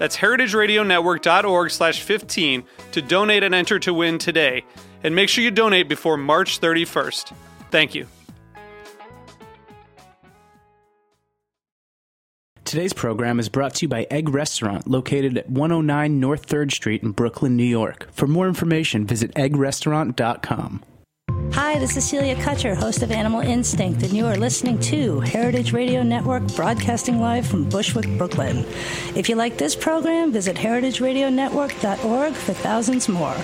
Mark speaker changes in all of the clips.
Speaker 1: That's heritageradionetwork.org slash 15 to donate and enter to win today. And make sure you donate before March 31st. Thank you.
Speaker 2: Today's program is brought to you by Egg Restaurant, located at 109 North 3rd Street in Brooklyn, New York. For more information, visit eggrestaurant.com.
Speaker 3: Hi, this is Celia Kutcher, host of Animal Instinct, and you are listening to Heritage Radio Network, broadcasting live from Bushwick, Brooklyn. If you like this program, visit heritageradionetwork.org for thousands more.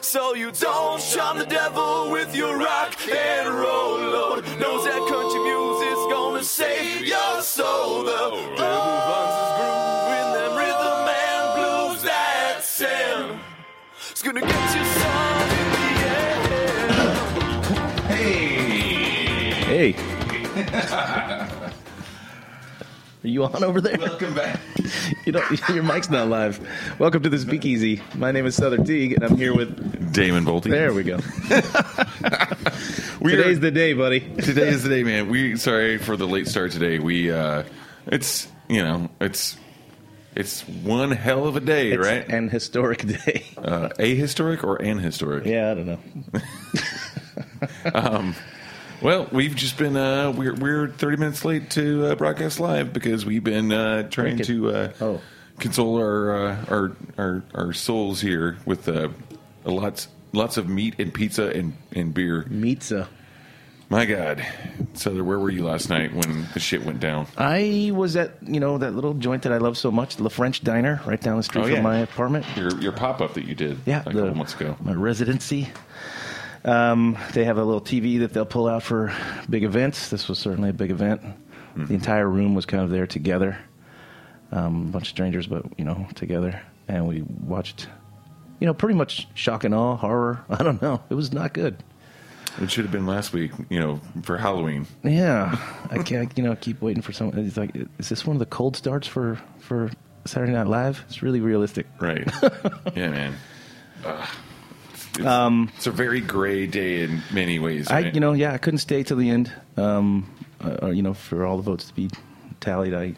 Speaker 4: So you don't shun the devil with your rock and roll
Speaker 5: Are you on over there?
Speaker 6: Welcome back.
Speaker 5: You know, your mic's not live. Welcome to the Speakeasy. My name is Sother Teague, and I'm here with.
Speaker 6: Damon Boelte.
Speaker 5: There we go.
Speaker 6: We
Speaker 5: Today's
Speaker 6: are-
Speaker 5: the day, buddy.
Speaker 6: Today is the day, man. We sorry for the late start today. We uh it's you know, it's it's one hell of a day,
Speaker 5: It's
Speaker 6: right?
Speaker 5: an historic day.
Speaker 6: Uh ahistoric or anhistoric? Historic.
Speaker 5: yeah, I don't know.
Speaker 6: Well, we've just been uh we're we're 30 minutes late to uh, broadcast live because we've been uh trying to uh
Speaker 5: Oh.
Speaker 6: console our uh, our our our souls here with uh lots lots of meat and pizza and and beer.
Speaker 5: Pizza.
Speaker 6: My God, Sother, where were you last night when the shit went down?
Speaker 5: I was at you know that little joint that I love so much, the French Diner, right down the street
Speaker 6: Oh,
Speaker 5: from
Speaker 6: yeah.
Speaker 5: my apartment.
Speaker 6: Your your pop up that you did,
Speaker 5: Yeah,
Speaker 6: a couple months ago.
Speaker 5: My residency. Um, they have a little TV that they'll pull out for big events. This was certainly a big event.
Speaker 6: Mm-hmm.
Speaker 5: The entire room was kind of there together. Um, a bunch of strangers, but you know, together, and we watched. You know, pretty much shock and awe, horror. I don't know. It was not good.
Speaker 6: It should have been last week, you know, for Halloween.
Speaker 5: Yeah, I can't. You know, keep waiting for someone. It's like, is this one of the cold starts for for Saturday Night Live? It's really realistic.
Speaker 6: Right. yeah, man. Ugh. It's, it's a very gray day in many ways.
Speaker 5: Um, I, you know, yeah, I couldn't stay till the end. Um, uh, you know, for all the votes to be tallied, I,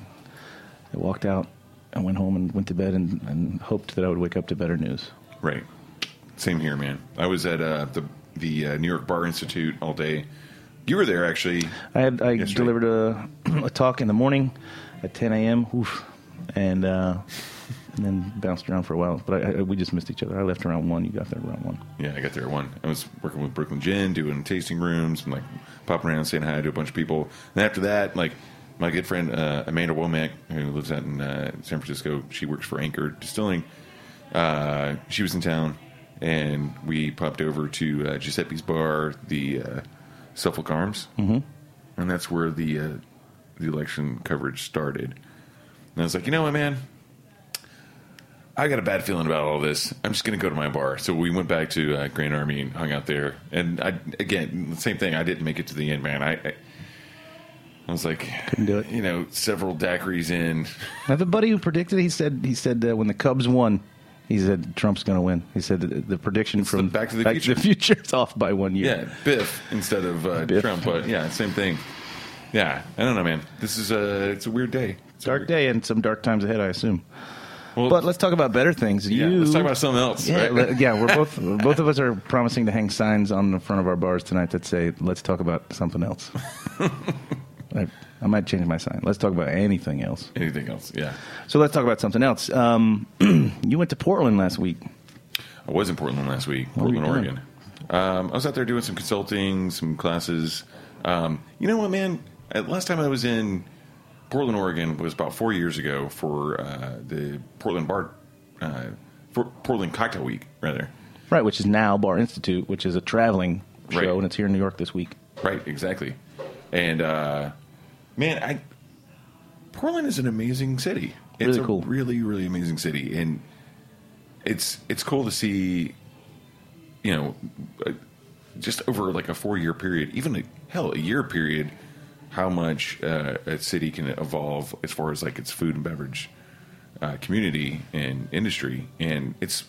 Speaker 5: I walked out. I went home and went to bed and, and hoped that I would wake up to better news.
Speaker 6: Right. Same here, man. I was at uh, the the uh, New York Bar Institute all day. You were there actually.
Speaker 5: I had I
Speaker 6: Yesterday.
Speaker 5: delivered a, a talk in the morning at 10 a.m. Oof, and uh, and then bounced around for a while. But I, I, we just missed each other. I left around one. You got there around one.
Speaker 6: Yeah, I got there at one. I was working with Brooklyn Gin, doing tasting rooms, and like popping around saying hi to a bunch of people. And after that, like my good friend uh, Amanda Womack, who lives out in uh, San Francisco, she works for Anchor Distilling. Uh, she was in town, and we popped over to uh, Giuseppe's bar, the uh, Suffolk Arms, mm-hmm. and that's where the uh, the election coverage started. And I was like, you know what, man, I got a bad feeling about all this. I'm just going to go to my bar. So we went back to uh, Grand Army and hung out there. And I, again, the same thing. I didn't make it to the end, man. I, I, I was like,
Speaker 5: Couldn't do it.
Speaker 6: You know, several daiquiris in.
Speaker 5: I have a buddy who predicted. He said he said uh, when the Cubs won, he said Trump's going to win. He said the, the prediction
Speaker 6: It's
Speaker 5: from
Speaker 6: the Back to the Future.
Speaker 5: future is off by one year.
Speaker 6: Yeah, Biff instead of uh,
Speaker 5: Biff.
Speaker 6: Trump. But yeah, same thing. Yeah, I don't know, man. This is a it's a weird day. It's a
Speaker 5: Dark
Speaker 6: weird-
Speaker 5: day and some dark times ahead, I assume.
Speaker 6: Well,
Speaker 5: But let's talk about better things.
Speaker 6: yeah,
Speaker 5: you,
Speaker 6: let's talk about something else.
Speaker 5: Yeah,
Speaker 6: right?
Speaker 5: le- yeah, we're both both of us are promising to hang signs on the front of our bars tonight that say "Let's talk about something else." I, I might change my sign. Let's talk about anything else.
Speaker 6: Anything else? Yeah,
Speaker 5: So let's talk about something else. Um, you went to Portland last week.
Speaker 6: I was in Portland last week,
Speaker 5: What
Speaker 6: Portland. Oregon. Um, I was out there doing some consulting, some classes. Um, you know what, man? Last time I was in Portland, Oregon, was about four years ago for uh, the Portland Bar, uh, for Portland Cocktail Week, rather.
Speaker 5: Right, which is now Bar Institute, which is a traveling show,
Speaker 6: Right.
Speaker 5: and it's here in New York this week.
Speaker 6: Right, exactly. And uh, man, I Portland is an amazing city. It's
Speaker 5: Really
Speaker 6: a
Speaker 5: cool.
Speaker 6: really, really amazing city, and it's it's cool to see. You know, uh, just over like a four year period, even a, hell a year period, how much uh, a city can evolve as far as like its food and beverage uh, community and industry, and it's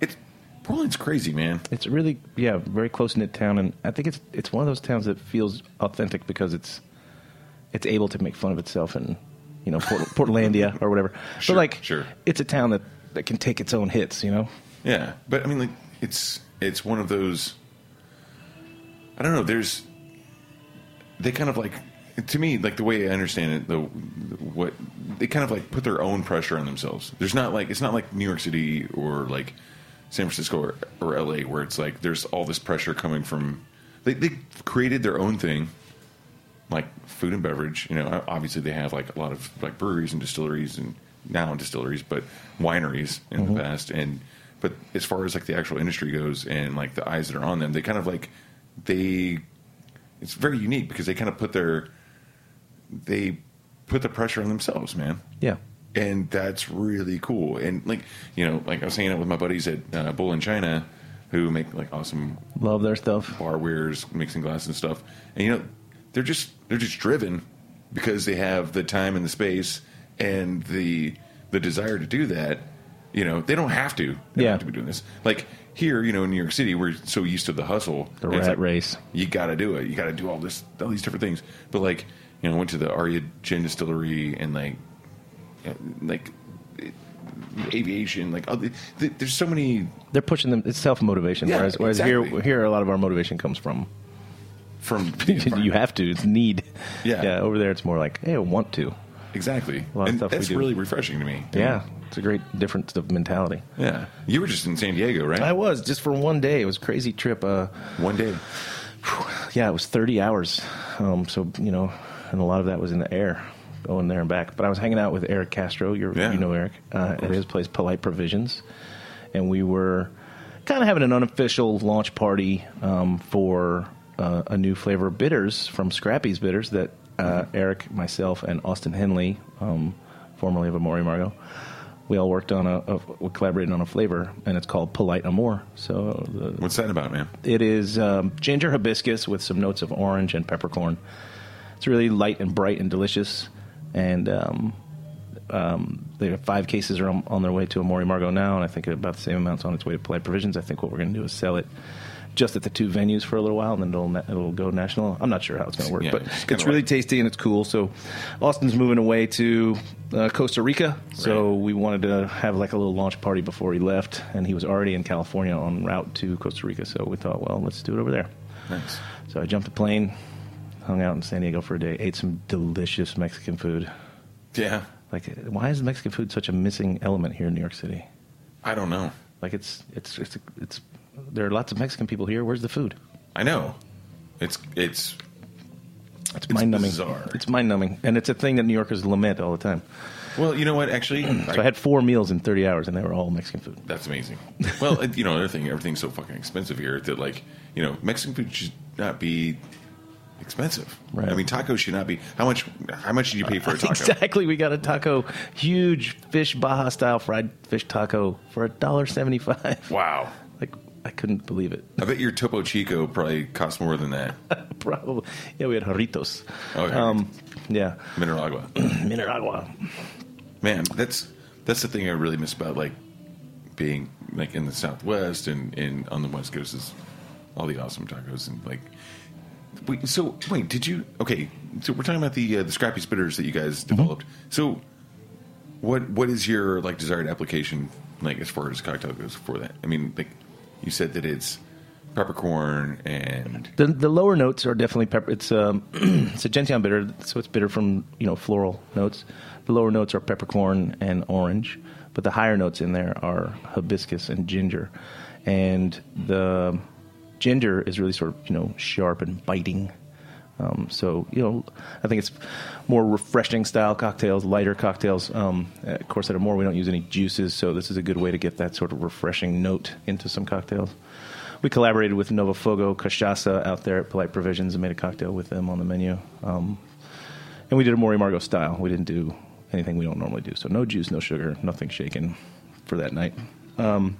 Speaker 6: it's Portland's crazy, man.
Speaker 5: It's really, yeah, very close knit town, and I think it's it's one of those towns that feels authentic because it's it's able to make fun of itself and you know Port, Portlandia or whatever.
Speaker 6: Sure,
Speaker 5: but like,
Speaker 6: sure.
Speaker 5: it's a town that that can take its own hits, you know.
Speaker 6: Yeah, but I mean, like it's it's one of those. I don't know. There's they kind of like to me like the way I understand it. The what they kind of like put their own pressure on themselves. There's not like it's not like New York City or like San Francisco or, or L.A. where it's like there's all this pressure coming from. They they created their own thing. Like food and beverage, you know, obviously they have like a lot of like breweries and distilleries and now distilleries, but wineries in the mm-hmm. past. And but as far as like the actual industry goes and like the eyes that are on them, they kind of like they it's very unique because they kind of put their they put the pressure on themselves, man.
Speaker 5: Yeah,
Speaker 6: And that's really cool. And like you know, like I was hanging out with my buddies at uh, Bull in China, who make like awesome
Speaker 5: love their stuff.
Speaker 6: bar wares, mixing glass and stuff. And you know, they're just they're just driven because they have the time and the space and the the desire to do that. You know, they don't have to. They don't
Speaker 5: Yeah.
Speaker 6: have to be doing this. Like here, you know, in New York City, we're so used to the hustle.
Speaker 5: The rat
Speaker 6: like,
Speaker 5: race.
Speaker 6: You got to do it. You got to do all this, all these different things. But like, you know, went to the Aria Gin Distillery and like, like aviation. Like, other, th- there's so many
Speaker 5: They're pushing them. It's self motivation.
Speaker 6: Yeah,
Speaker 5: whereas whereas here
Speaker 6: exactly.
Speaker 5: here a lot of our motivation comes from
Speaker 6: from
Speaker 5: you have to. It's need.
Speaker 6: Yeah.
Speaker 5: yeah. Over there, it's more like hey, I want to.
Speaker 6: exactly.
Speaker 5: A lot of
Speaker 6: and
Speaker 5: stuff
Speaker 6: that's really refreshing to me.
Speaker 5: Yeah, it's a great difference of mentality.
Speaker 6: Yeah. You were just in San Diego, right?
Speaker 5: I was just for one day. It was a crazy trip. Uh,
Speaker 6: One day.
Speaker 5: yeah, it was 30 hours. Um, so, you know, and a lot of that was in the air, going there and back. But I was hanging out with Eric Castro. You're,
Speaker 6: Yeah.
Speaker 5: You know Eric. Uh, at his place, Polite Provisions. And we were kind of having an unofficial launch party um, for uh, a new flavor of bitters from Scrappy's Bitters that uh, Eric, myself, and Austin Hennelly, um, formerly of Amor y Amargo, we all worked on a, a we collaborated on a flavor, and it's called Polite Amor. So the,
Speaker 6: What's that about, man?
Speaker 5: it is um, ginger hibiscus with some notes of orange and peppercorn. It's really light and bright and delicious. And um, um, they have five cases are on, on their way to Amor y Amargo now, and I think about the same amount's on its way to Polite Provisions. I think what we're going to do is sell it just at the two venues for a little while, and then it'll it'll go national. I'm not sure how it's going to work,
Speaker 6: Yeah,
Speaker 5: but
Speaker 6: it's
Speaker 5: it's, really tasty and it's cool. So Austin's moving away to uh, Costa Rica, so we wanted to have like a little launch party before he left, and he was already in California on route to Costa Rica. So we thought, well, let's do it over there.
Speaker 6: Nice.
Speaker 5: So I jumped a plane, hung out in San Diego for a day, ate some delicious Mexican food.
Speaker 6: Yeah.
Speaker 5: Like, why is Mexican food such a missing element here in New York City?
Speaker 6: I don't know.
Speaker 5: Like, it's it's it's it's there are lots of Mexican people here. Where's the food?
Speaker 6: I know. It's it's
Speaker 5: It's, mind numbing. It's mind numbing, and it's a thing that New Yorkers lament all the time.
Speaker 6: well, you know what? Actually,
Speaker 5: So I had four meals in 30 hours, and they were all Mexican food.
Speaker 6: that's amazing. Well, you know, another thing, everything's so fucking expensive here that like, you know, Mexican food should not be expensive.
Speaker 5: Right.
Speaker 6: I mean, tacos should not be. How much? How much did you pay for a taco?
Speaker 5: Exactly. We got a taco, huge fish Baja style fried fish taco for a dollar seventy-five.
Speaker 6: Wow.
Speaker 5: Like I couldn't believe it.
Speaker 6: I bet your Topo Chico probably costs more than that.
Speaker 5: Probably. Yeah, we had jarritos.
Speaker 6: Oh, yeah.
Speaker 5: Um, yeah.
Speaker 6: Mineral agua.
Speaker 5: Mineragua.
Speaker 6: Man, that's that's the thing I really miss about like being like in the Southwest and, and on the West Coast is all the awesome tacos and like. Wait, so wait, did you? Okay, so we're talking about the uh, the Scrappy's Bitters that you guys developed. So, what what is your like desired application like as far as cocktail goes for that? I mean, like you said that it's peppercorn and
Speaker 5: The, the lower notes are definitely pepper. It's um, it's a gentian bitter, so it's bitter from you know floral notes. The lower notes are peppercorn and orange, but the higher notes in there are hibiscus and ginger, and the ginger is really sort of you know sharp and biting. Um, so you know, I think it's more refreshing style cocktails, lighter cocktails. Um, of course, at Amore we don't use any juices, so this is a good way to get that sort of refreshing note into some cocktails. We collaborated with Novo Fogo Cachaça out there at Polite Provisions and made a cocktail with them on the menu. Um, and we did Amor y Amargo style. We didn't do anything we don't normally do. So no juice, no sugar, nothing shaken for that night. Um,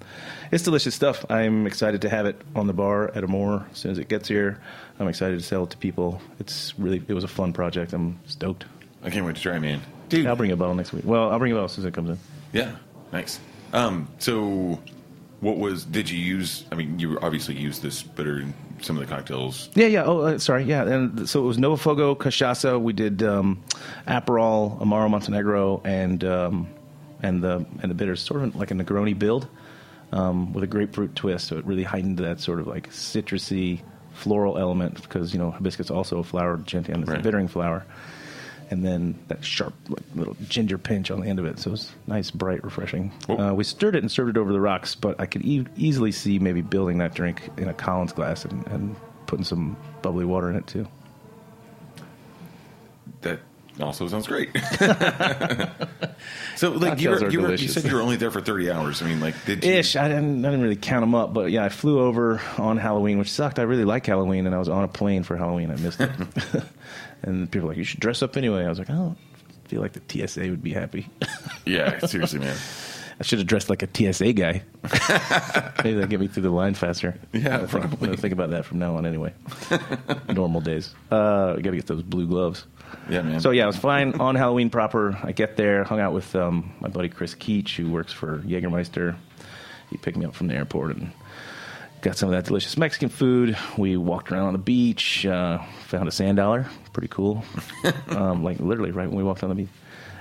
Speaker 5: it's delicious stuff. I'm excited to have it on the bar at Amore as soon as it gets here. I'm excited to sell it to people. It's really it was a fun project. I'm stoked.
Speaker 6: I can't wait to try, it, man. Dude,
Speaker 5: I'll bring you a bottle next week. Well, I'll bring you a bottle as soon as it comes in.
Speaker 6: Yeah, nice. Um, so, what was? Did you use? I mean, you obviously used this bitter in some of the cocktails.
Speaker 5: Yeah, yeah. Oh, uh, sorry. Yeah, and so it was Novo Fogo, Cachaça. We did um, Aperol, Amaro Montenegro, and um, and the and the bitters, sort of like a Negroni build um, with a grapefruit twist. So it really heightened that sort of like citrusy, floral element because you know hibiscus also a flower, gentian is
Speaker 6: Right.
Speaker 5: a bittering flower, and then that sharp like, little ginger pinch on the end of it. So it's nice, bright, refreshing. Uh, we stirred it and served it over the rocks, but I could e- easily see maybe building that drink in a Collins glass and, and putting some bubbly water in it too.
Speaker 6: Also sounds great. so, like, you, were, you, were, you said you were only there for thirty hours. I mean, like, did you?
Speaker 5: Ish. I didn't, I didn't really count them up, but yeah, I flew over on Halloween, which sucked. I really like Halloween, and I was on a plane for Halloween. I missed it. and people were like, you should dress up anyway. I was like, "I don't feel like the TSA would be happy.
Speaker 6: Yeah, seriously, man.
Speaker 5: I should have dressed like a TSA guy. Maybe that'd get me through the line faster.
Speaker 6: Yeah,
Speaker 5: think,
Speaker 6: probably.
Speaker 5: I'm gonna think about that from now on anyway. Normal days. Uh, I got to get those blue gloves.
Speaker 6: Yeah, man.
Speaker 5: So yeah, I was flying on Halloween proper. I get there, hung out with um, my buddy Chris Keach, who works for Jägermeister. He picked me up from the airport and got some of that delicious Mexican food. We walked around on the beach, uh, found a sand dollar, pretty cool. um, like literally right when we walked on the beach,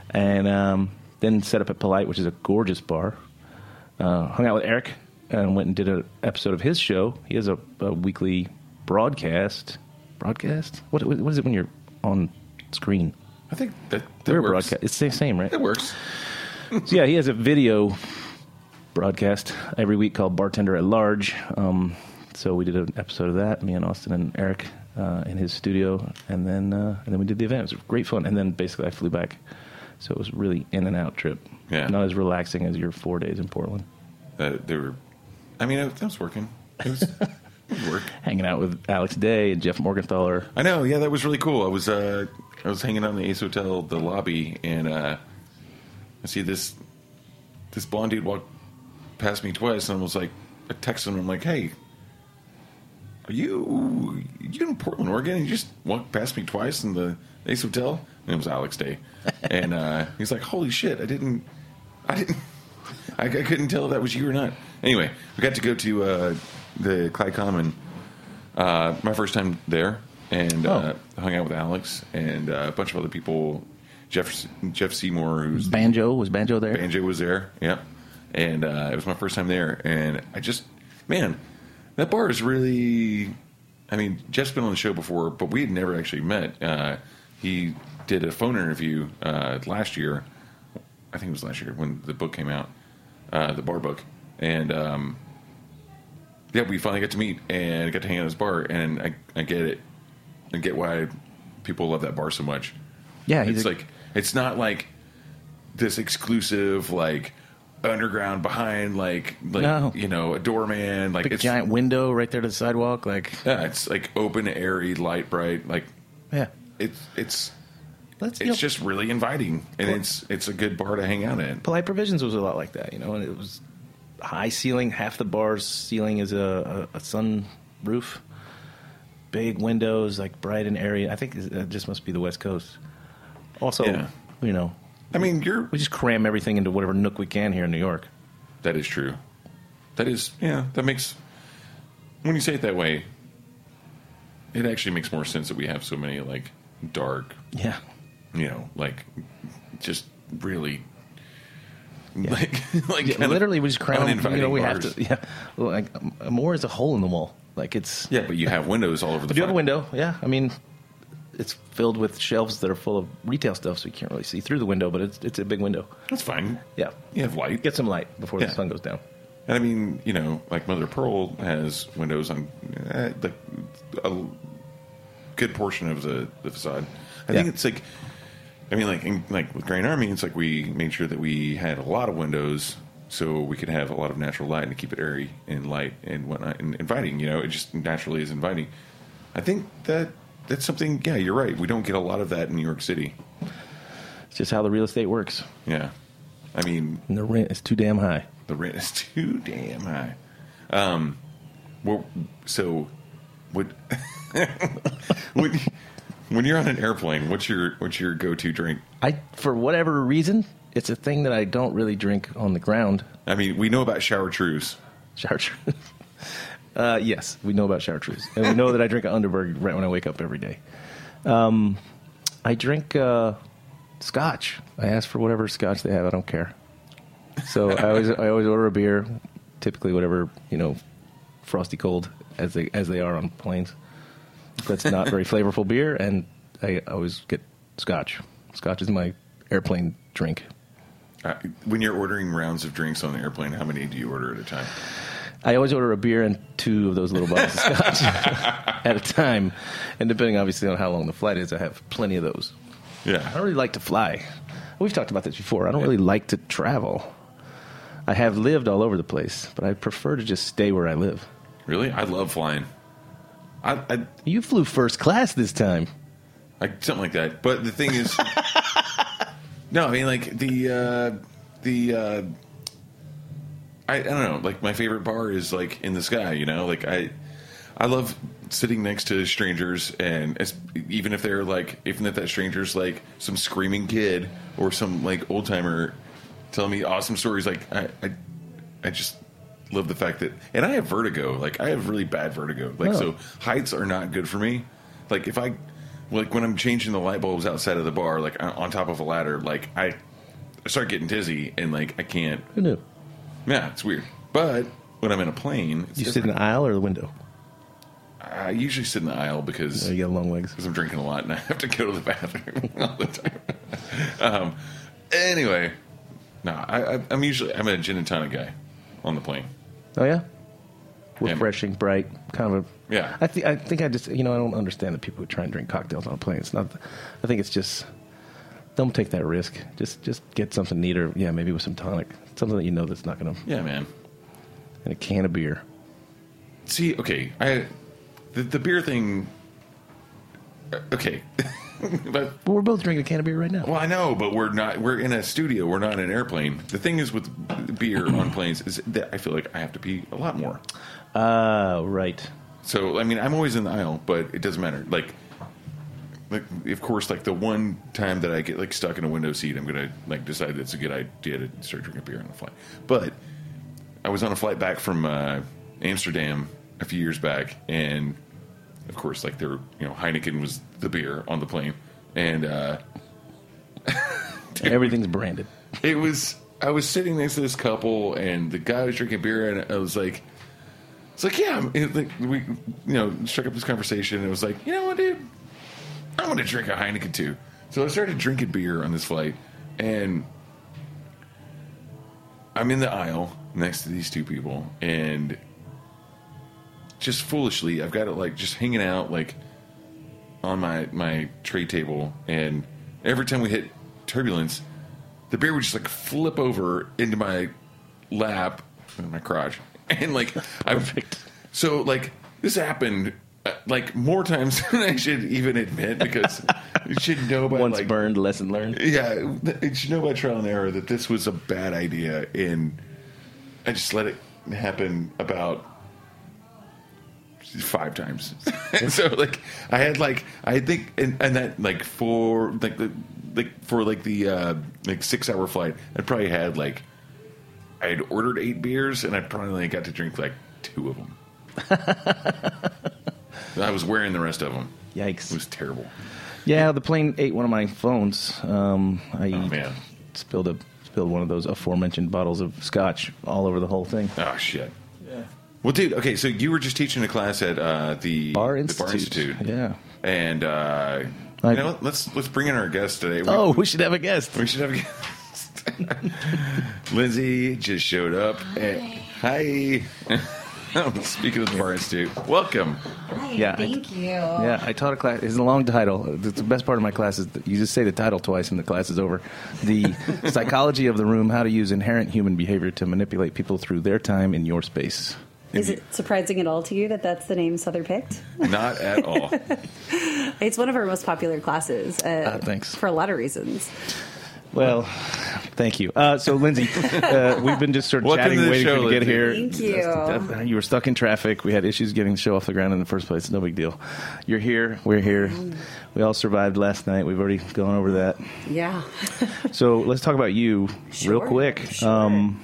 Speaker 5: and um, then set up at Polite, which is a gorgeous bar. Uh, hung out with Eric and went and did an episode of his show. He has a, a weekly broadcast. Broadcast? What, what is it when you're on screen?
Speaker 6: I think that, that
Speaker 5: We're
Speaker 6: works.
Speaker 5: broadcast. It's the same, right?
Speaker 6: It works.
Speaker 5: So yeah, he has a video broadcast every week called Bartender at Large. Um, so we did an episode of that, me and Austin and Eric uh, in his studio, and then uh, and then we did the event. It was great fun. And then basically I flew back, so it was really in and out trip.
Speaker 6: Yeah.
Speaker 5: not as relaxing as your four days in Portland,
Speaker 6: Uh, they were. I mean, it, that was working. It was, it was work.
Speaker 5: Hanging out with Alex Day and Jeff Morgenthaler.
Speaker 6: I know. Yeah, that was really cool. I was uh, I was hanging out in the Ace Hotel, the lobby, and uh, I see this this blonde dude walk past me twice, and I was like, I texted him. I'm like, Hey, are you you in Portland, Oregon? And you just walked past me twice in the Ace Hotel, and it was Alex Day, and uh, he's like, Holy shit! I didn't, I didn't. I, I couldn't tell if that was you or not. Anyway, we got to go to uh, the Clyde Common uh, my first time there, and uh, hung out with Alex and uh, a bunch of other people. Jeff Jeff Seymour, who's
Speaker 5: Banjo was Banjo there.
Speaker 6: Banjo was there. Yeah, and uh, it was my first time there, and I just man, that bar is really. I mean, Jeff's been on the show before, but we had never actually met. Uh, he did a phone interview uh, last year. I think it was last year when the book came out, uh, the bar book, and um, yeah, we finally got to meet and got to hang out at his bar, and I, I get it, I get why people love that bar so much.
Speaker 5: Yeah,
Speaker 6: it's
Speaker 5: a-
Speaker 6: like it's not like this exclusive like underground behind like like
Speaker 5: No.
Speaker 6: you know a doorman like
Speaker 5: Big
Speaker 6: it's
Speaker 5: giant window right there to the sidewalk. Like,
Speaker 6: yeah it's like open airy light bright like
Speaker 5: yeah,
Speaker 6: it's it's
Speaker 5: Let's,
Speaker 6: it's just really inviting and it's it's a good bar to hang out in
Speaker 5: Polite Provisions was a lot like that, you know, and it was high ceiling. Half the bar's ceiling is a, a, a sun roof, big windows, like bright and airy. I think it just must be the West Coast. Also,
Speaker 6: Yeah.
Speaker 5: you know,
Speaker 6: I mean you're
Speaker 5: we just cram everything into whatever nook we can here in New York.
Speaker 6: that is true that is yeah that makes when you say it that way it actually makes more sense that we have so many like dark
Speaker 5: Yeah,
Speaker 6: you know, like just really like like
Speaker 5: yeah literally, we just cram. You know, we have to. Yeah, like more is a hole in the wall. Like it's.
Speaker 6: Yeah, but you have windows all over the.
Speaker 5: Do have a window. Yeah, I mean, it's filled with shelves that are full of retail stuff, so you can't really see through the window. But it's it's a big window.
Speaker 6: That's fine.
Speaker 5: Yeah,
Speaker 6: You have light.
Speaker 5: get some light before
Speaker 6: Yeah.
Speaker 5: the sun goes down.
Speaker 6: And I mean, you know, like Mother Pearl has windows on uh, the, a good portion of the, the facade. I think it's like, I mean, like in, like with Grand Army, it's like we made sure that we had a lot of windows so we could have a lot of natural light and keep it airy and light and whatnot and inviting. You know, it just naturally is inviting. I think that that's something. Yeah, you're right. We don't get a lot of that in New York City.
Speaker 5: It's just how the real estate works.
Speaker 6: Yeah, I mean,
Speaker 5: And the rent is too damn high.
Speaker 6: the rent is too damn high. Um, well, so would when, when you're on an airplane, what's your what's your go to drink?
Speaker 5: I, for whatever reason, it's a thing that I don't really drink on the ground.
Speaker 6: I mean, we know about shower trues.
Speaker 5: Chartreuse. uh, yes, we know about chartreuse, and we know that I drink an Underberg right when I wake up every day. Um, I drink uh, scotch. I ask for whatever scotch they have. I don't care. So I always I always order a beer, typically whatever you know, frosty cold as they as they are on planes. That's not very flavorful beer, and I always get scotch. Scotch is my airplane drink.
Speaker 6: Uh, when you're ordering rounds of drinks on the airplane, how many do you order at a time?
Speaker 5: I always order a beer and two of those little bottles of scotch at a time, and depending obviously on how long the flight is, I have plenty of those.
Speaker 6: Yeah, I
Speaker 5: don't really like to fly. We've talked about this before. I don't really like to travel. I have lived all over the place, but I prefer to just stay where I live.
Speaker 6: really, I love flying. I, I
Speaker 5: You flew first class this time.
Speaker 6: like something like that. But the thing is, no, I mean like the uh, the uh, I, I don't know. Like my favorite bar is like in the sky. You know, like I I love sitting next to strangers, and as, even if they're like, even if that stranger's like some screaming kid or some like old timer telling me awesome stories, like I, I I just love the fact that, and I have vertigo. Like I have really bad vertigo. Like
Speaker 5: Oh.
Speaker 6: so, heights are not good for me. Like if I, like when I'm changing the light bulbs outside of the bar, like on- on top of a ladder, like I start getting dizzy and like I can't.
Speaker 5: Who knew?
Speaker 6: Yeah, it's weird. But when I'm in a plane, it's
Speaker 5: You sit in
Speaker 6: different.
Speaker 5: the aisle or the window?
Speaker 6: I usually sit in the aisle because
Speaker 5: Oh, you got long legs.
Speaker 6: because I'm drinking a lot and I have to go to the bathroom all the time. um, anyway, no, I, I, I'm usually I'm a gin and tonic guy on the plane.
Speaker 5: Oh yeah, refreshing, bright, kind of. A,
Speaker 6: Yeah.
Speaker 5: I think I think I just you know I don't understand the people who try and drink cocktails on a plane. It's not. I think it's just don't take that risk. Just just get something neater. Yeah, maybe with some tonic, something that you know that's not going to.
Speaker 6: Yeah, man.
Speaker 5: And a can of beer.
Speaker 6: See, okay, I the, the beer thing. uh, Okay, but
Speaker 5: Well, we're both drinking a can of beer right now.
Speaker 6: well, I know, but we're not. We're in a studio. We're not in an airplane. The thing is with beer on planes is that I feel like I have to pee a lot more.
Speaker 5: Ah, right.
Speaker 6: So I mean, I'm always in the aisle, but it doesn't matter. Like, like of course, like the one time that I get like stuck in a window seat, I'm gonna like decide that it's a good idea to start drinking beer on the flight. But I was on a flight back from uh, Amsterdam a few years back, and of course, like there, were, you know, Heineken was the beer on the plane, and uh,
Speaker 5: Everything's branded.
Speaker 6: it was I was sitting next to this couple, and the guy was drinking beer, and I was like, "It's like, yeah." It, like, we, you know, struck up this conversation, and it was like, "You know what, dude? I'm going to drink a Heineken too." So I started drinking beer on this flight, and I'm in the aisle next to these two people, and just foolishly, I've got it like just hanging out like on my my tray table, and every time we hit turbulence, the beer would just like flip over into my lap, in my crotch, and like I. So like this happened uh, like more times than I should even admit because you should know by
Speaker 5: Once
Speaker 6: like
Speaker 5: burned, lesson learned.
Speaker 6: yeah, you should know by trial and error that this was a bad idea, and I just let it happen about five times. so like I had like I think and, and that like for like the like for like the uh like six hour flight, I probably had like I had ordered eight beers and I probably only got to drink like two of them. I was wearing the rest of them.
Speaker 5: Yikes.
Speaker 6: It was terrible.
Speaker 5: Yeah, the plane ate one of my phones. Um, I
Speaker 6: Oh man.
Speaker 5: spilled a spilled one of those aforementioned bottles of scotch all over the whole thing.
Speaker 6: Oh shit. Yeah. Well, dude. Okay, so you were just teaching a class at uh, the
Speaker 5: Bar
Speaker 6: the
Speaker 5: Institute.
Speaker 6: Bar Institute.
Speaker 5: Yeah.
Speaker 6: And uh,
Speaker 5: I-
Speaker 6: you know, let's let's bring in our guest today. We,
Speaker 5: Oh, we should have a guest.
Speaker 6: we should have a guest. Lindsey just showed up. Hi. And, Hi. Speaking of the Bar Institute, welcome.
Speaker 7: Hi,
Speaker 5: Yeah, I-
Speaker 7: thank you.
Speaker 5: Yeah, I taught a class. It's a long title. The the best part of my class is that you just say the title twice and the class is over. The psychology of the room: how to use inherent human behavior to manipulate people through their time in your space.
Speaker 7: Is it surprising at all to you that that's the name Sother picked?
Speaker 6: Not at all.
Speaker 7: It's one of our most popular classes. Uh,
Speaker 5: Ah, thanks.
Speaker 7: For a lot of reasons.
Speaker 5: Well, thank you. Uh, so, Lindsey, uh, we've been just sort of
Speaker 6: Welcome
Speaker 5: chatting,
Speaker 6: to
Speaker 5: waiting
Speaker 6: show,
Speaker 5: for you to get
Speaker 6: Lindsey.
Speaker 5: here.
Speaker 7: Thank you.
Speaker 5: You were stuck in traffic. We had issues getting the show off the ground in the first place. No big deal. You're here. We're here. We all survived last night. We've already gone over that.
Speaker 7: Yeah.
Speaker 5: So let's talk about you real quick.
Speaker 7: sure.
Speaker 5: Um,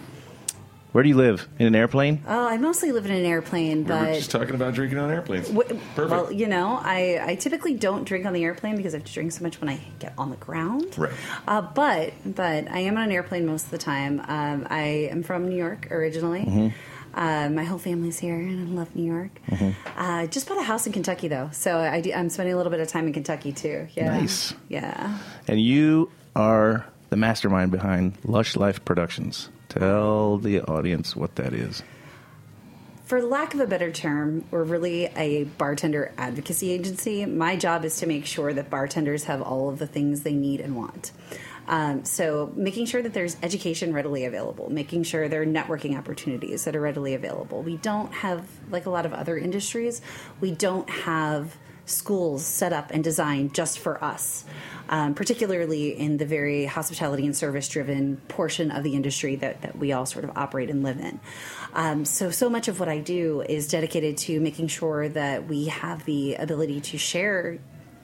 Speaker 5: where do you live? In an airplane?
Speaker 7: Oh, I mostly live in an airplane,
Speaker 6: We were
Speaker 7: but.
Speaker 6: just talking about drinking on airplanes.
Speaker 7: w-
Speaker 6: Perfect.
Speaker 7: Well, you know, I, I typically don't drink on the airplane because I have to drink so much when I get on the ground.
Speaker 6: Right.
Speaker 7: Uh, but but I am on an airplane most of the time. Um, I am from New York originally. Mhm. Uh, my whole family's here, and I love New York. Mhm. Uh, just bought a house in Kentucky, though, so I do, I'm spending a little bit of time in Kentucky too. Yeah.
Speaker 5: Nice.
Speaker 7: Yeah.
Speaker 5: And you are the mastermind behind Lush Life Productions. Tell the audience what that is.
Speaker 7: For lack of a better term, we're really a bartender advocacy agency. My job is to make sure that bartenders have all of the things they need and want. Um, so, making sure that there's education readily available, making sure there are networking opportunities that are readily available. We don't have, like a lot of other industries, we don't have schools set up and designed just for us, um, particularly in the very hospitality and service driven portion of the industry that, that we all sort of operate and live in. Um, so, so much of what I do is dedicated to making sure that we have the ability to share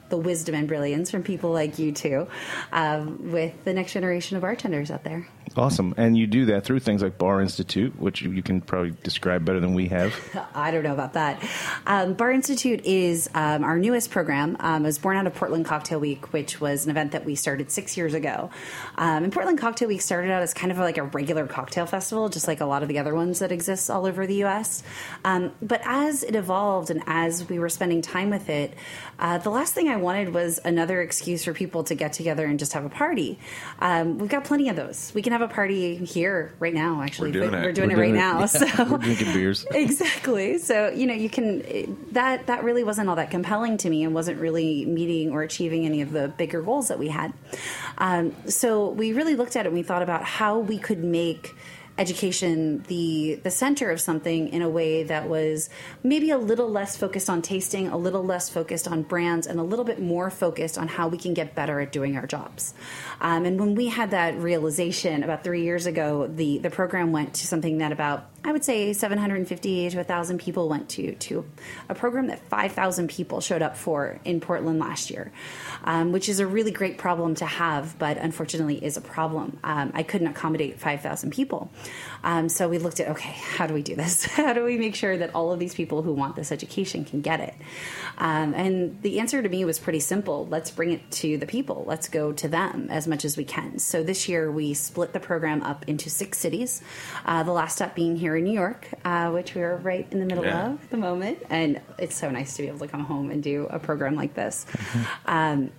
Speaker 7: the wisdom and brilliance from people like you two um, with the next generation of bartenders out there.
Speaker 5: Awesome. And you do that through things like Bar Institute, which you can probably describe better than we have.
Speaker 7: I don't know about that. Um, Bar Institute is um, our newest program. Um, it was born out of Portland Cocktail Week, which was an event that we started six years ago. Um, and Portland Cocktail Week started out as kind of like a regular cocktail festival, just like a lot of the other ones that exist all over the U.S. Um, but as it evolved and as we were spending time with it, uh, the last thing I wanted was another excuse for people to get together and just have a party. Um, we've got plenty of those. We can have a party here right now. Actually,
Speaker 6: We're doing it.
Speaker 7: We're doing
Speaker 5: We're
Speaker 7: it right
Speaker 5: doing it.
Speaker 7: now.
Speaker 5: Yeah,
Speaker 7: so
Speaker 5: we're drinking beers.
Speaker 7: exactly. So you know, you can that that really wasn't all that compelling to me, and wasn't really meeting or achieving any of the bigger goals that we had. Um, so we really looked at it. and We thought about how we could make education the the center of something in a way that was maybe a little less focused on tasting, a little less focused on brands, and a little bit more focused on how we can get better at doing our jobs. Um, and when we had that realization about three years ago, the the program went to something that about I would say 750 to 1,000 people went to to a program that 5,000 people showed up for in Portland last year, um, which is a really great problem to have, but unfortunately is a problem. Um, I couldn't accommodate 5,000 people. Um, so we looked at okay, how do we do this? how do we make sure that all of these people who want this education can get it? Um, and the answer to me was pretty simple. Let's bring it to the people. Let's go to them as much as we can. So this year we split the program up into six cities. Uh, the last stop being here in New York, uh, which we are right in the middle
Speaker 6: Yeah.
Speaker 7: of at the moment. And it's so nice to be able to come home and do a program like this. Um,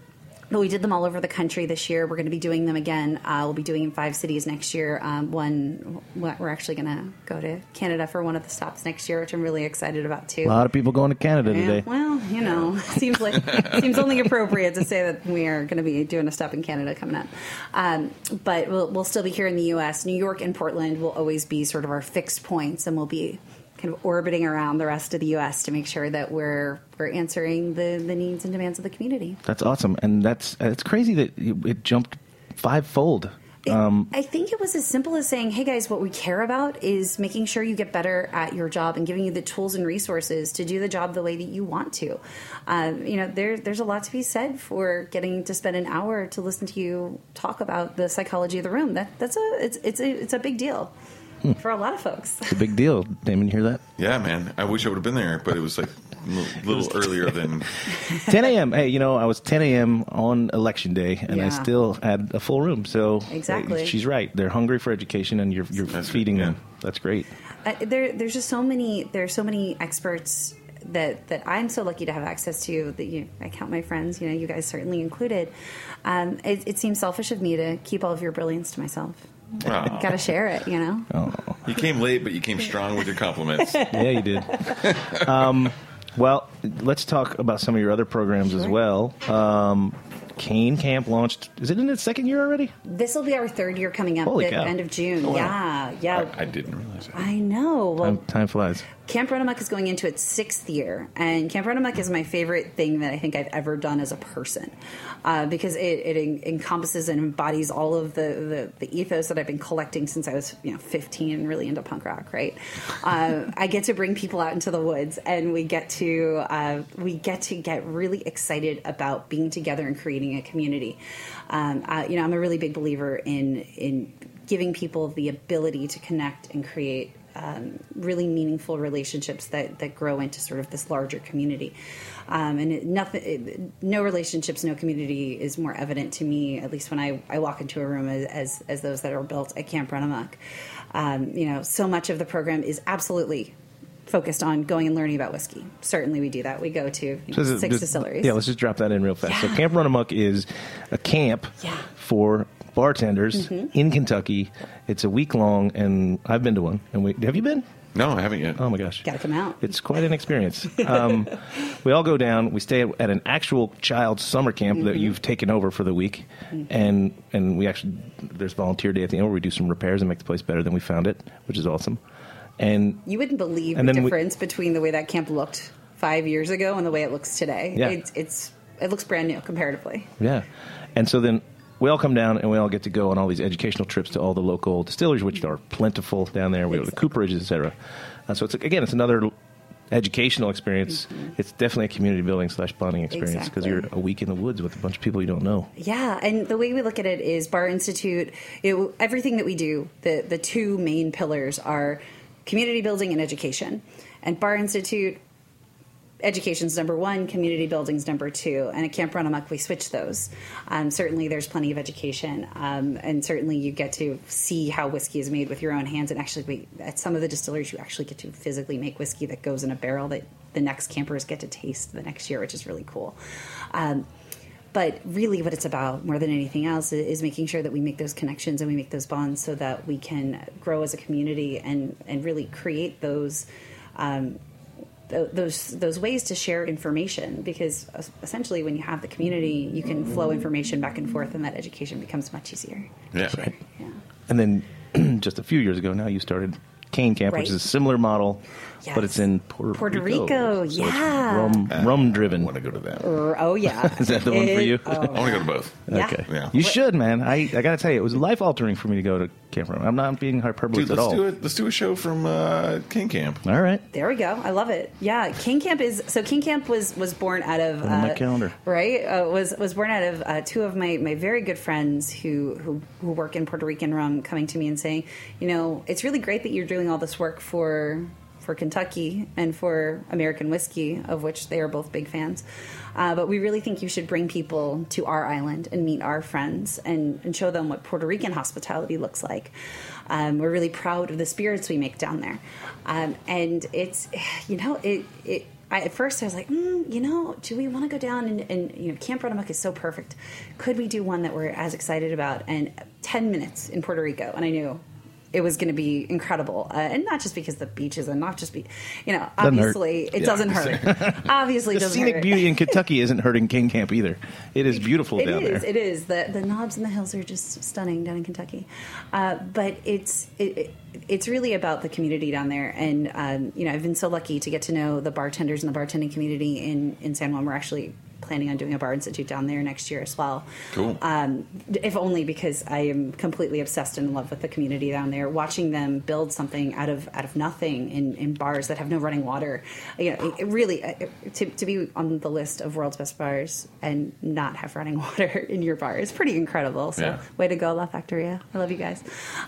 Speaker 7: but we did them all over the country this year. We're going to be doing them again. Uh, we'll be doing in five cities next year. Um, one, we're actually going to go to Canada for one of the stops next year, which I'm really excited about too.
Speaker 5: A lot of people going to Canada
Speaker 7: Yeah,
Speaker 5: today.
Speaker 7: well, you know, seems like seems only appropriate to say that we are going to be doing a stop in Canada coming up. Um, but we'll, we'll still be here in the U.S. New York and Portland will always be sort of our fixed points, and we'll be kind of orbiting around the rest of the U.S. to make sure that we're we're answering the the needs and demands of the community.
Speaker 5: That's awesome. And that's it's crazy that it, jumped fivefold. Um,
Speaker 7: I think it was as simple as saying, "Hey guys, what we care about is making sure you get better at your job and giving you the tools and resources to do the job the way that you want to." Um, you know, there, there's a lot to be said for getting to spend an hour to listen to you talk about the psychology of the room. That that's a it's it's a it's a big deal for a lot of folks.
Speaker 5: it's a big deal. Damon, you hear that?
Speaker 6: Yeah, man. I wish I would have been there, but it was like a little, little earlier than
Speaker 5: 10 a.m. Hey, you know, I was 10 a.m. on election day, and I still had a full room. So
Speaker 7: Exactly.
Speaker 5: uh, she's right. They're hungry for education, and you're you're
Speaker 6: That's-
Speaker 5: feeding
Speaker 6: yeah.
Speaker 5: them. That's great.
Speaker 7: Uh, there, there's just so many. There's so many experts that that I'm so lucky to have access to. That you, I count my friends. You know, you guys certainly included. Um, it, it seems selfish of me to keep all of your brilliance to myself.
Speaker 6: Aw.
Speaker 7: Got to share it, you know.
Speaker 5: Oh,
Speaker 6: You came late, but you came strong with your compliments.
Speaker 5: Yeah, you did. um, well, let's talk about some of your other programs as well. Um, Cane Camp launched. Is it in its second year already?
Speaker 7: This will be our third year coming up
Speaker 5: Holy
Speaker 7: the
Speaker 5: cow.
Speaker 7: end of June.
Speaker 6: wow.
Speaker 7: Yeah, yeah.
Speaker 6: I, I didn't realize that.
Speaker 7: I know. Well,
Speaker 5: Time, time flies.
Speaker 7: Camp Runamuck is going into its sixth year, and Camp Runamuck is my favorite thing that I think I've ever done as a person uh, because it, it en- encompasses and embodies all of the, the, the ethos that I've been collecting since I was you know 15 and really into punk rock. Right, uh, I get to bring people out into the woods, and we get to uh, we get to get really excited about being together and creating a community. Um, uh, you know, I'm a really big believer in in giving people the ability to connect and create um, really meaningful relationships that, that grow into sort of this larger community. Um, and it, nothing, it, no relationships, no community is more evident to me, at least when I, I walk into a room as, as, as those that are built at Camp Runamuck. Um, you know, so much of the program is absolutely focused on going and learning about whiskey. Certainly we do that. We go to you know,
Speaker 5: So
Speaker 7: six
Speaker 5: just-
Speaker 7: distilleries.
Speaker 5: Yeah, let's just drop that in real fast. So
Speaker 7: Yeah.
Speaker 5: Camp Runamuck is a camp
Speaker 7: Yeah.
Speaker 5: For bartenders in Kentucky. It's a week long, and I've been to one. And we have you been?
Speaker 6: No, I haven't yet.
Speaker 5: Oh my gosh,
Speaker 7: Gotta come out.
Speaker 5: It's quite an experience. Um, we all go down. We stay at, at an actual child summer camp that
Speaker 7: Mm-hmm.
Speaker 5: you've taken over for the week, and and we actually there's volunteer day at the end where we do some repairs and make the place better than we found it, which is awesome. And
Speaker 7: You wouldn't believe the
Speaker 5: then we-
Speaker 7: difference between the way that camp looked five years ago and the way it looks today.
Speaker 5: Yeah.
Speaker 7: It's, it's it looks brand new comparatively.
Speaker 5: Yeah. And so then we all come down and we all get to go on all these educational trips to all the local distilleries, which are plentiful down there. We go to
Speaker 7: Exactly.
Speaker 5: Cooperidge, et cetera. Uh, so it's again, it's another educational experience. It's definitely a community building slash bonding experience because
Speaker 7: Mm-hmm. Exactly.
Speaker 5: you're a week in the woods with a bunch of people you don't know.
Speaker 7: Yeah, and the way we look at it is Bar Institute. It, everything that we do, the the two main pillars are community building and education. And Bar Institute, education's number one, community building's number two. And at Camp Runamuck, we switch those. Um, certainly, there's plenty of education, um, and certainly you get to see how whiskey is made with your own hands. And actually, we, at some of the distilleries, you actually get to physically make whiskey that goes in a barrel that the next campers get to taste the next year, which is really cool. Um, but really, what it's about more than anything else is, is making sure that we make those connections and we make those bonds so that we can grow as a community and and really create those. Um, th- those those ways to share information because essentially when you have the community you can flow information back and forth and that education becomes much easier.
Speaker 6: Yeah.
Speaker 7: yeah.
Speaker 5: And then just a few years ago now, you started Cane Camp, which is a similar model, but it's in Puerto,
Speaker 7: Puerto Rico,
Speaker 5: So it's
Speaker 7: yeah.
Speaker 5: rum, rum driven.
Speaker 6: I want to go to that.
Speaker 7: Er, oh yeah
Speaker 5: Is that the one for you?
Speaker 7: oh,
Speaker 6: I want to go to both.
Speaker 7: yeah.
Speaker 5: Okay.
Speaker 6: Yeah.
Speaker 5: You should, man. I, I got to tell you, it was life altering for me to go to Camp Rum. I'm not being hyperbole
Speaker 6: Dude,
Speaker 5: at
Speaker 6: let's
Speaker 5: all.
Speaker 6: do it. Let's do a show from uh, Cane Camp.
Speaker 5: All right.
Speaker 7: There we go. I love it. Yeah, Cane Camp is so. Cane Camp was was born out of
Speaker 5: Put it on my
Speaker 7: uh,
Speaker 5: calendar.
Speaker 7: right. Uh, was was born out of uh, two of my my very good friends who who who work in Puerto Rican rum coming to me and saying, you know, it's really great that you're doing all this work for for Kentucky and for American whiskey, of which they are both big fans. Uh, but we really think you should bring people to our island and meet our friends and, and show them what Puerto Rican hospitality looks like. Um, we're really proud of the spirits we make down there. Um, and it's, you know, it, it, I, at first I was like, mm, you know, do we want to go down and, and you know, Camp Runamuck is so perfect. Could we do one that we're as excited about? And 10 minutes in Puerto Rico. And I knew it was going to be incredible. Uh, and not just because the beaches and not just be, you know,
Speaker 5: Doesn't
Speaker 7: obviously it
Speaker 6: Yeah,
Speaker 7: doesn't hurt. obviously
Speaker 5: The
Speaker 7: doesn't
Speaker 5: scenic
Speaker 7: hurt.
Speaker 5: beauty in Kentucky isn't hurting King Camp either. It is beautiful
Speaker 7: It
Speaker 5: down
Speaker 7: is.
Speaker 5: there.
Speaker 7: It is. The the knobs and the hills are just stunning down in Kentucky. Uh, but it's it, it, it's really about the community down there. And um, you know, I've been so lucky to get to know the bartenders and the bartending community in in San Juan. We're actually planning on doing a bar institute down there next year as well.
Speaker 6: Cool.
Speaker 7: Um, if only because I am completely obsessed and in love with the community down there. Watching them build something out of out of nothing in, in bars that have no running water. You know, it, it really uh, to, to be on the list of world's best bars and not have running water in your bar is pretty incredible. So
Speaker 6: Yeah.
Speaker 7: way to go, La Factoria. I love you guys.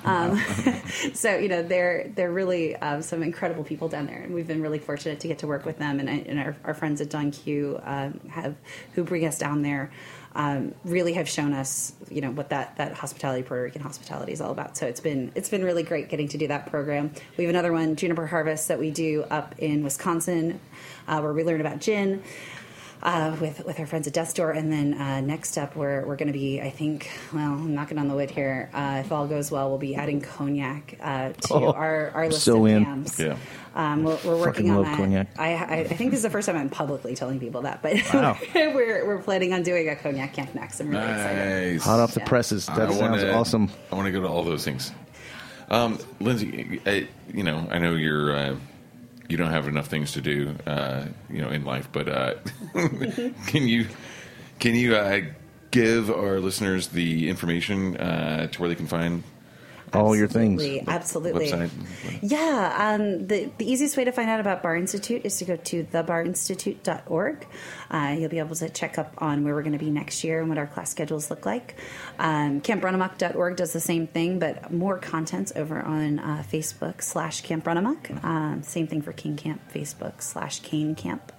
Speaker 7: Um, so you know they're they're really um, some incredible people down there, and we've been really fortunate to get to work with them. And, and our, our friends at Don Q um, have who bring us down there. Um, really have shown us, you know, what that, that hospitality, Puerto Rican hospitality, is all about. So it's been it's been really great getting to do that program. We have another one, Juniper Harvest, that we do up in Wisconsin, uh, where we learn about gin. Uh, with with our friends at Death's Door, and then uh, next up we're we're going to be I think well I'm knocking on the wood here uh, if all goes well we'll be adding cognac uh, to
Speaker 5: Oh,
Speaker 7: our our list
Speaker 5: so
Speaker 7: of
Speaker 5: in.
Speaker 7: jams.
Speaker 6: Yeah.
Speaker 7: Um, we're, we're working
Speaker 5: Fucking
Speaker 7: on
Speaker 5: love
Speaker 7: that.
Speaker 5: cognac.
Speaker 7: I, I, I think this is the first time I'm publicly telling people that, but
Speaker 5: Wow.
Speaker 7: we're we're planning on doing a cognac camp next. I'm really excited.
Speaker 5: Hot off the
Speaker 7: Yeah.
Speaker 5: presses. That
Speaker 6: I
Speaker 5: sounds
Speaker 6: wanna-
Speaker 5: awesome.
Speaker 6: I want to go to all those things. Um, Lindsey, I, you know, I know you're uh, you don't have enough things to do, uh, you know, in life, but uh, can you can you uh, give our listeners the information uh, to where they can find
Speaker 5: All your things.
Speaker 7: Absolutely, Absolutely.
Speaker 6: website?
Speaker 7: Yeah, um, the, the easiest way to find out about Bar Institute is to go to thebarinstitute.org. Uh, you'll be able to check up on where we're going to be next year and what our class schedules look like. Um, CampRunamuck.org does the same thing, but more contents over on uh, Facebook slash Camp Runamuck. Um, same thing for Cane Camp, Facebook slash Cane Camp.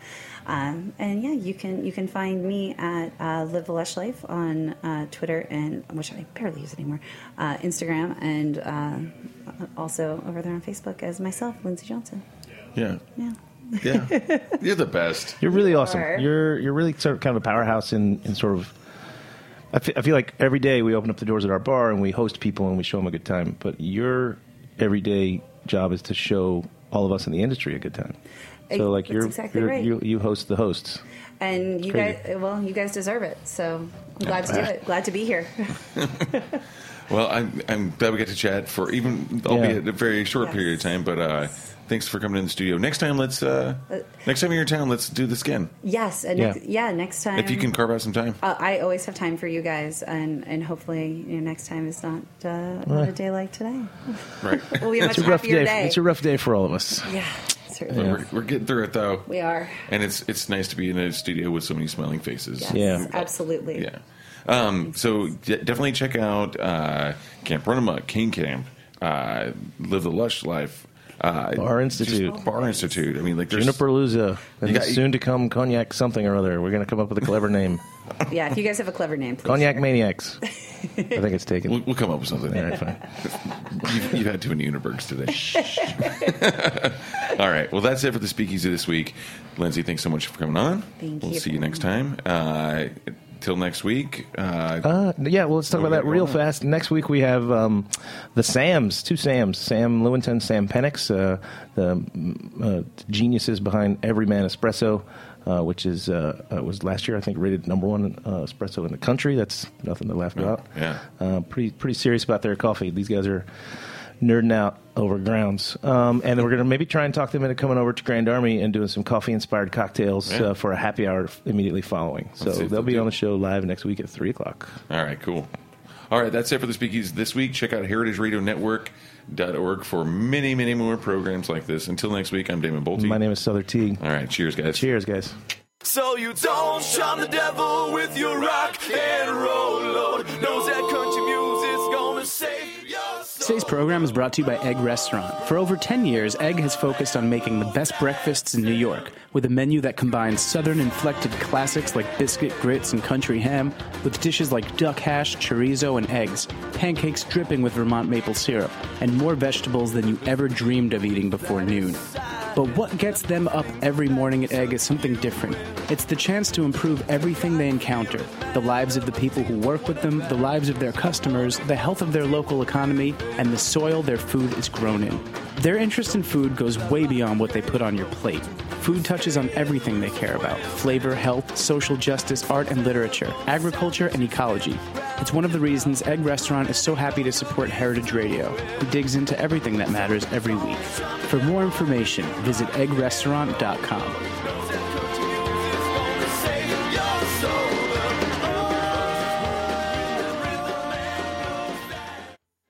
Speaker 7: Um, and yeah, you can you can find me at uh, Live the Lush Life on uh, Twitter and which I barely use anymore, uh, Instagram, and uh, also over there on Facebook as myself, Lindsey Johnson.
Speaker 6: Yeah,
Speaker 7: Yeah.
Speaker 6: yeah, you're the best.
Speaker 5: You're really awesome.
Speaker 7: are.
Speaker 5: You're you're really sort of kind of a powerhouse in, in sort of. I fe- I feel like every day we open up the doors at our bar and we host people and we show them a good time. But your everyday job is to show all of us in the industry a good time. So like
Speaker 7: that's
Speaker 5: you're,
Speaker 7: exactly
Speaker 5: you're
Speaker 7: right.
Speaker 5: you you host the hosts.
Speaker 7: And you
Speaker 5: Crazy.
Speaker 7: guys, well, you guys deserve it. So I'm glad to do it. Glad to be here.
Speaker 6: Well, I'm, I'm glad we got to chat for even, albeit a very short
Speaker 7: Yes.
Speaker 6: period of time. But uh, thanks for coming in the studio. Next time, let's uh, next time you're in town, let's do this again.
Speaker 7: yes, and
Speaker 5: Yeah.
Speaker 7: next, yeah, next time.
Speaker 6: If you can carve out some time.
Speaker 7: Uh, I always have time for you guys, and, and hopefully, you know, next time is not uh, not a day like today.
Speaker 6: Right.
Speaker 7: We'll be a much
Speaker 5: It's a rough day.
Speaker 7: day.
Speaker 5: It's a rough day for all of us.
Speaker 7: yeah, certainly.
Speaker 6: We're, we're getting through it though.
Speaker 7: We are.
Speaker 6: And it's it's nice to be in a studio with so many smiling faces.
Speaker 7: Yes,
Speaker 5: Yeah.
Speaker 7: absolutely.
Speaker 6: Yeah. Um, so de- definitely check out uh, Camp Runamuck, Cane Camp, uh, Live the Lush Life, uh,
Speaker 5: Bar Institute.
Speaker 6: just Bar Institute. I mean, like there's
Speaker 5: Juniperlooza and
Speaker 6: got-
Speaker 5: soon to come cognac something or other. We're gonna come up with a clever name.
Speaker 7: Yeah, if you guys have a clever name, please.
Speaker 5: Cognac
Speaker 7: share.
Speaker 5: Maniacs. I think it's taken.
Speaker 6: We'll, we'll come up with something.
Speaker 5: All right, fine.
Speaker 6: You've, you've had too many Underbergs today. All right. Well, that's it for the speakeasy this week. Lindsey, thanks so much for coming on.
Speaker 7: Thank
Speaker 6: we'll
Speaker 7: you
Speaker 6: see you next time. Uh, till next week. Uh,
Speaker 5: Uh, yeah, well, let's talk about that real
Speaker 6: on?
Speaker 5: fast. Next week we have um, the Sams, two Sams, Sam Lewontin, Sam Penix, uh, the mm, uh, geniuses behind Everyman Espresso, uh, which is uh, uh, was last year I think rated number one uh, espresso in the country. That's nothing to laugh about.
Speaker 6: yeah.
Speaker 5: uh, pretty pretty serious about their coffee. These guys are nerding out over grounds. Um, and then we're going to maybe try and talk them into coming over to Grand Army and doing some coffee inspired cocktails
Speaker 6: Yeah.
Speaker 5: uh, for a happy hour immediately following. So
Speaker 6: Let's see if
Speaker 5: they'll
Speaker 6: they'll
Speaker 5: be
Speaker 6: do
Speaker 5: on the show live next week at three o'clock.
Speaker 6: All right, cool. All right, that's it for the speakeasy this week. Check out heritageradionetwork.org for many, many more programs like this. Until next week, I'm Damon Boelte.
Speaker 5: My name is Sother Teague.
Speaker 6: All right, cheers, guys.
Speaker 5: Cheers, guys.
Speaker 4: So you don't shun the devil with your rock and roll
Speaker 2: program is brought to you by Egg Restaurant. For over 10 years, Egg has focused on making the best breakfasts in New York, with a menu that combines southern inflected classics like biscuit, grits, and country ham, with dishes like duck hash, chorizo, and eggs, pancakes dripping with Vermont maple syrup, and more vegetables than you ever dreamed of eating before noon. But what gets them up every morning at Egg is something different. It's the chance to improve everything they encounter the lives of the people who work with them, the lives of their customers, the health of their local economy, and the soil their food is grown in. Their interest in food goes way beyond what they put on your plate. Food touches on everything they care about flavor, health, social justice, art and literature, agriculture, and ecology. It's one of the reasons Egg Restaurant is so happy to support Heritage Radio, who digs into everything that matters every week. For more information, visit eggrestaurant.com.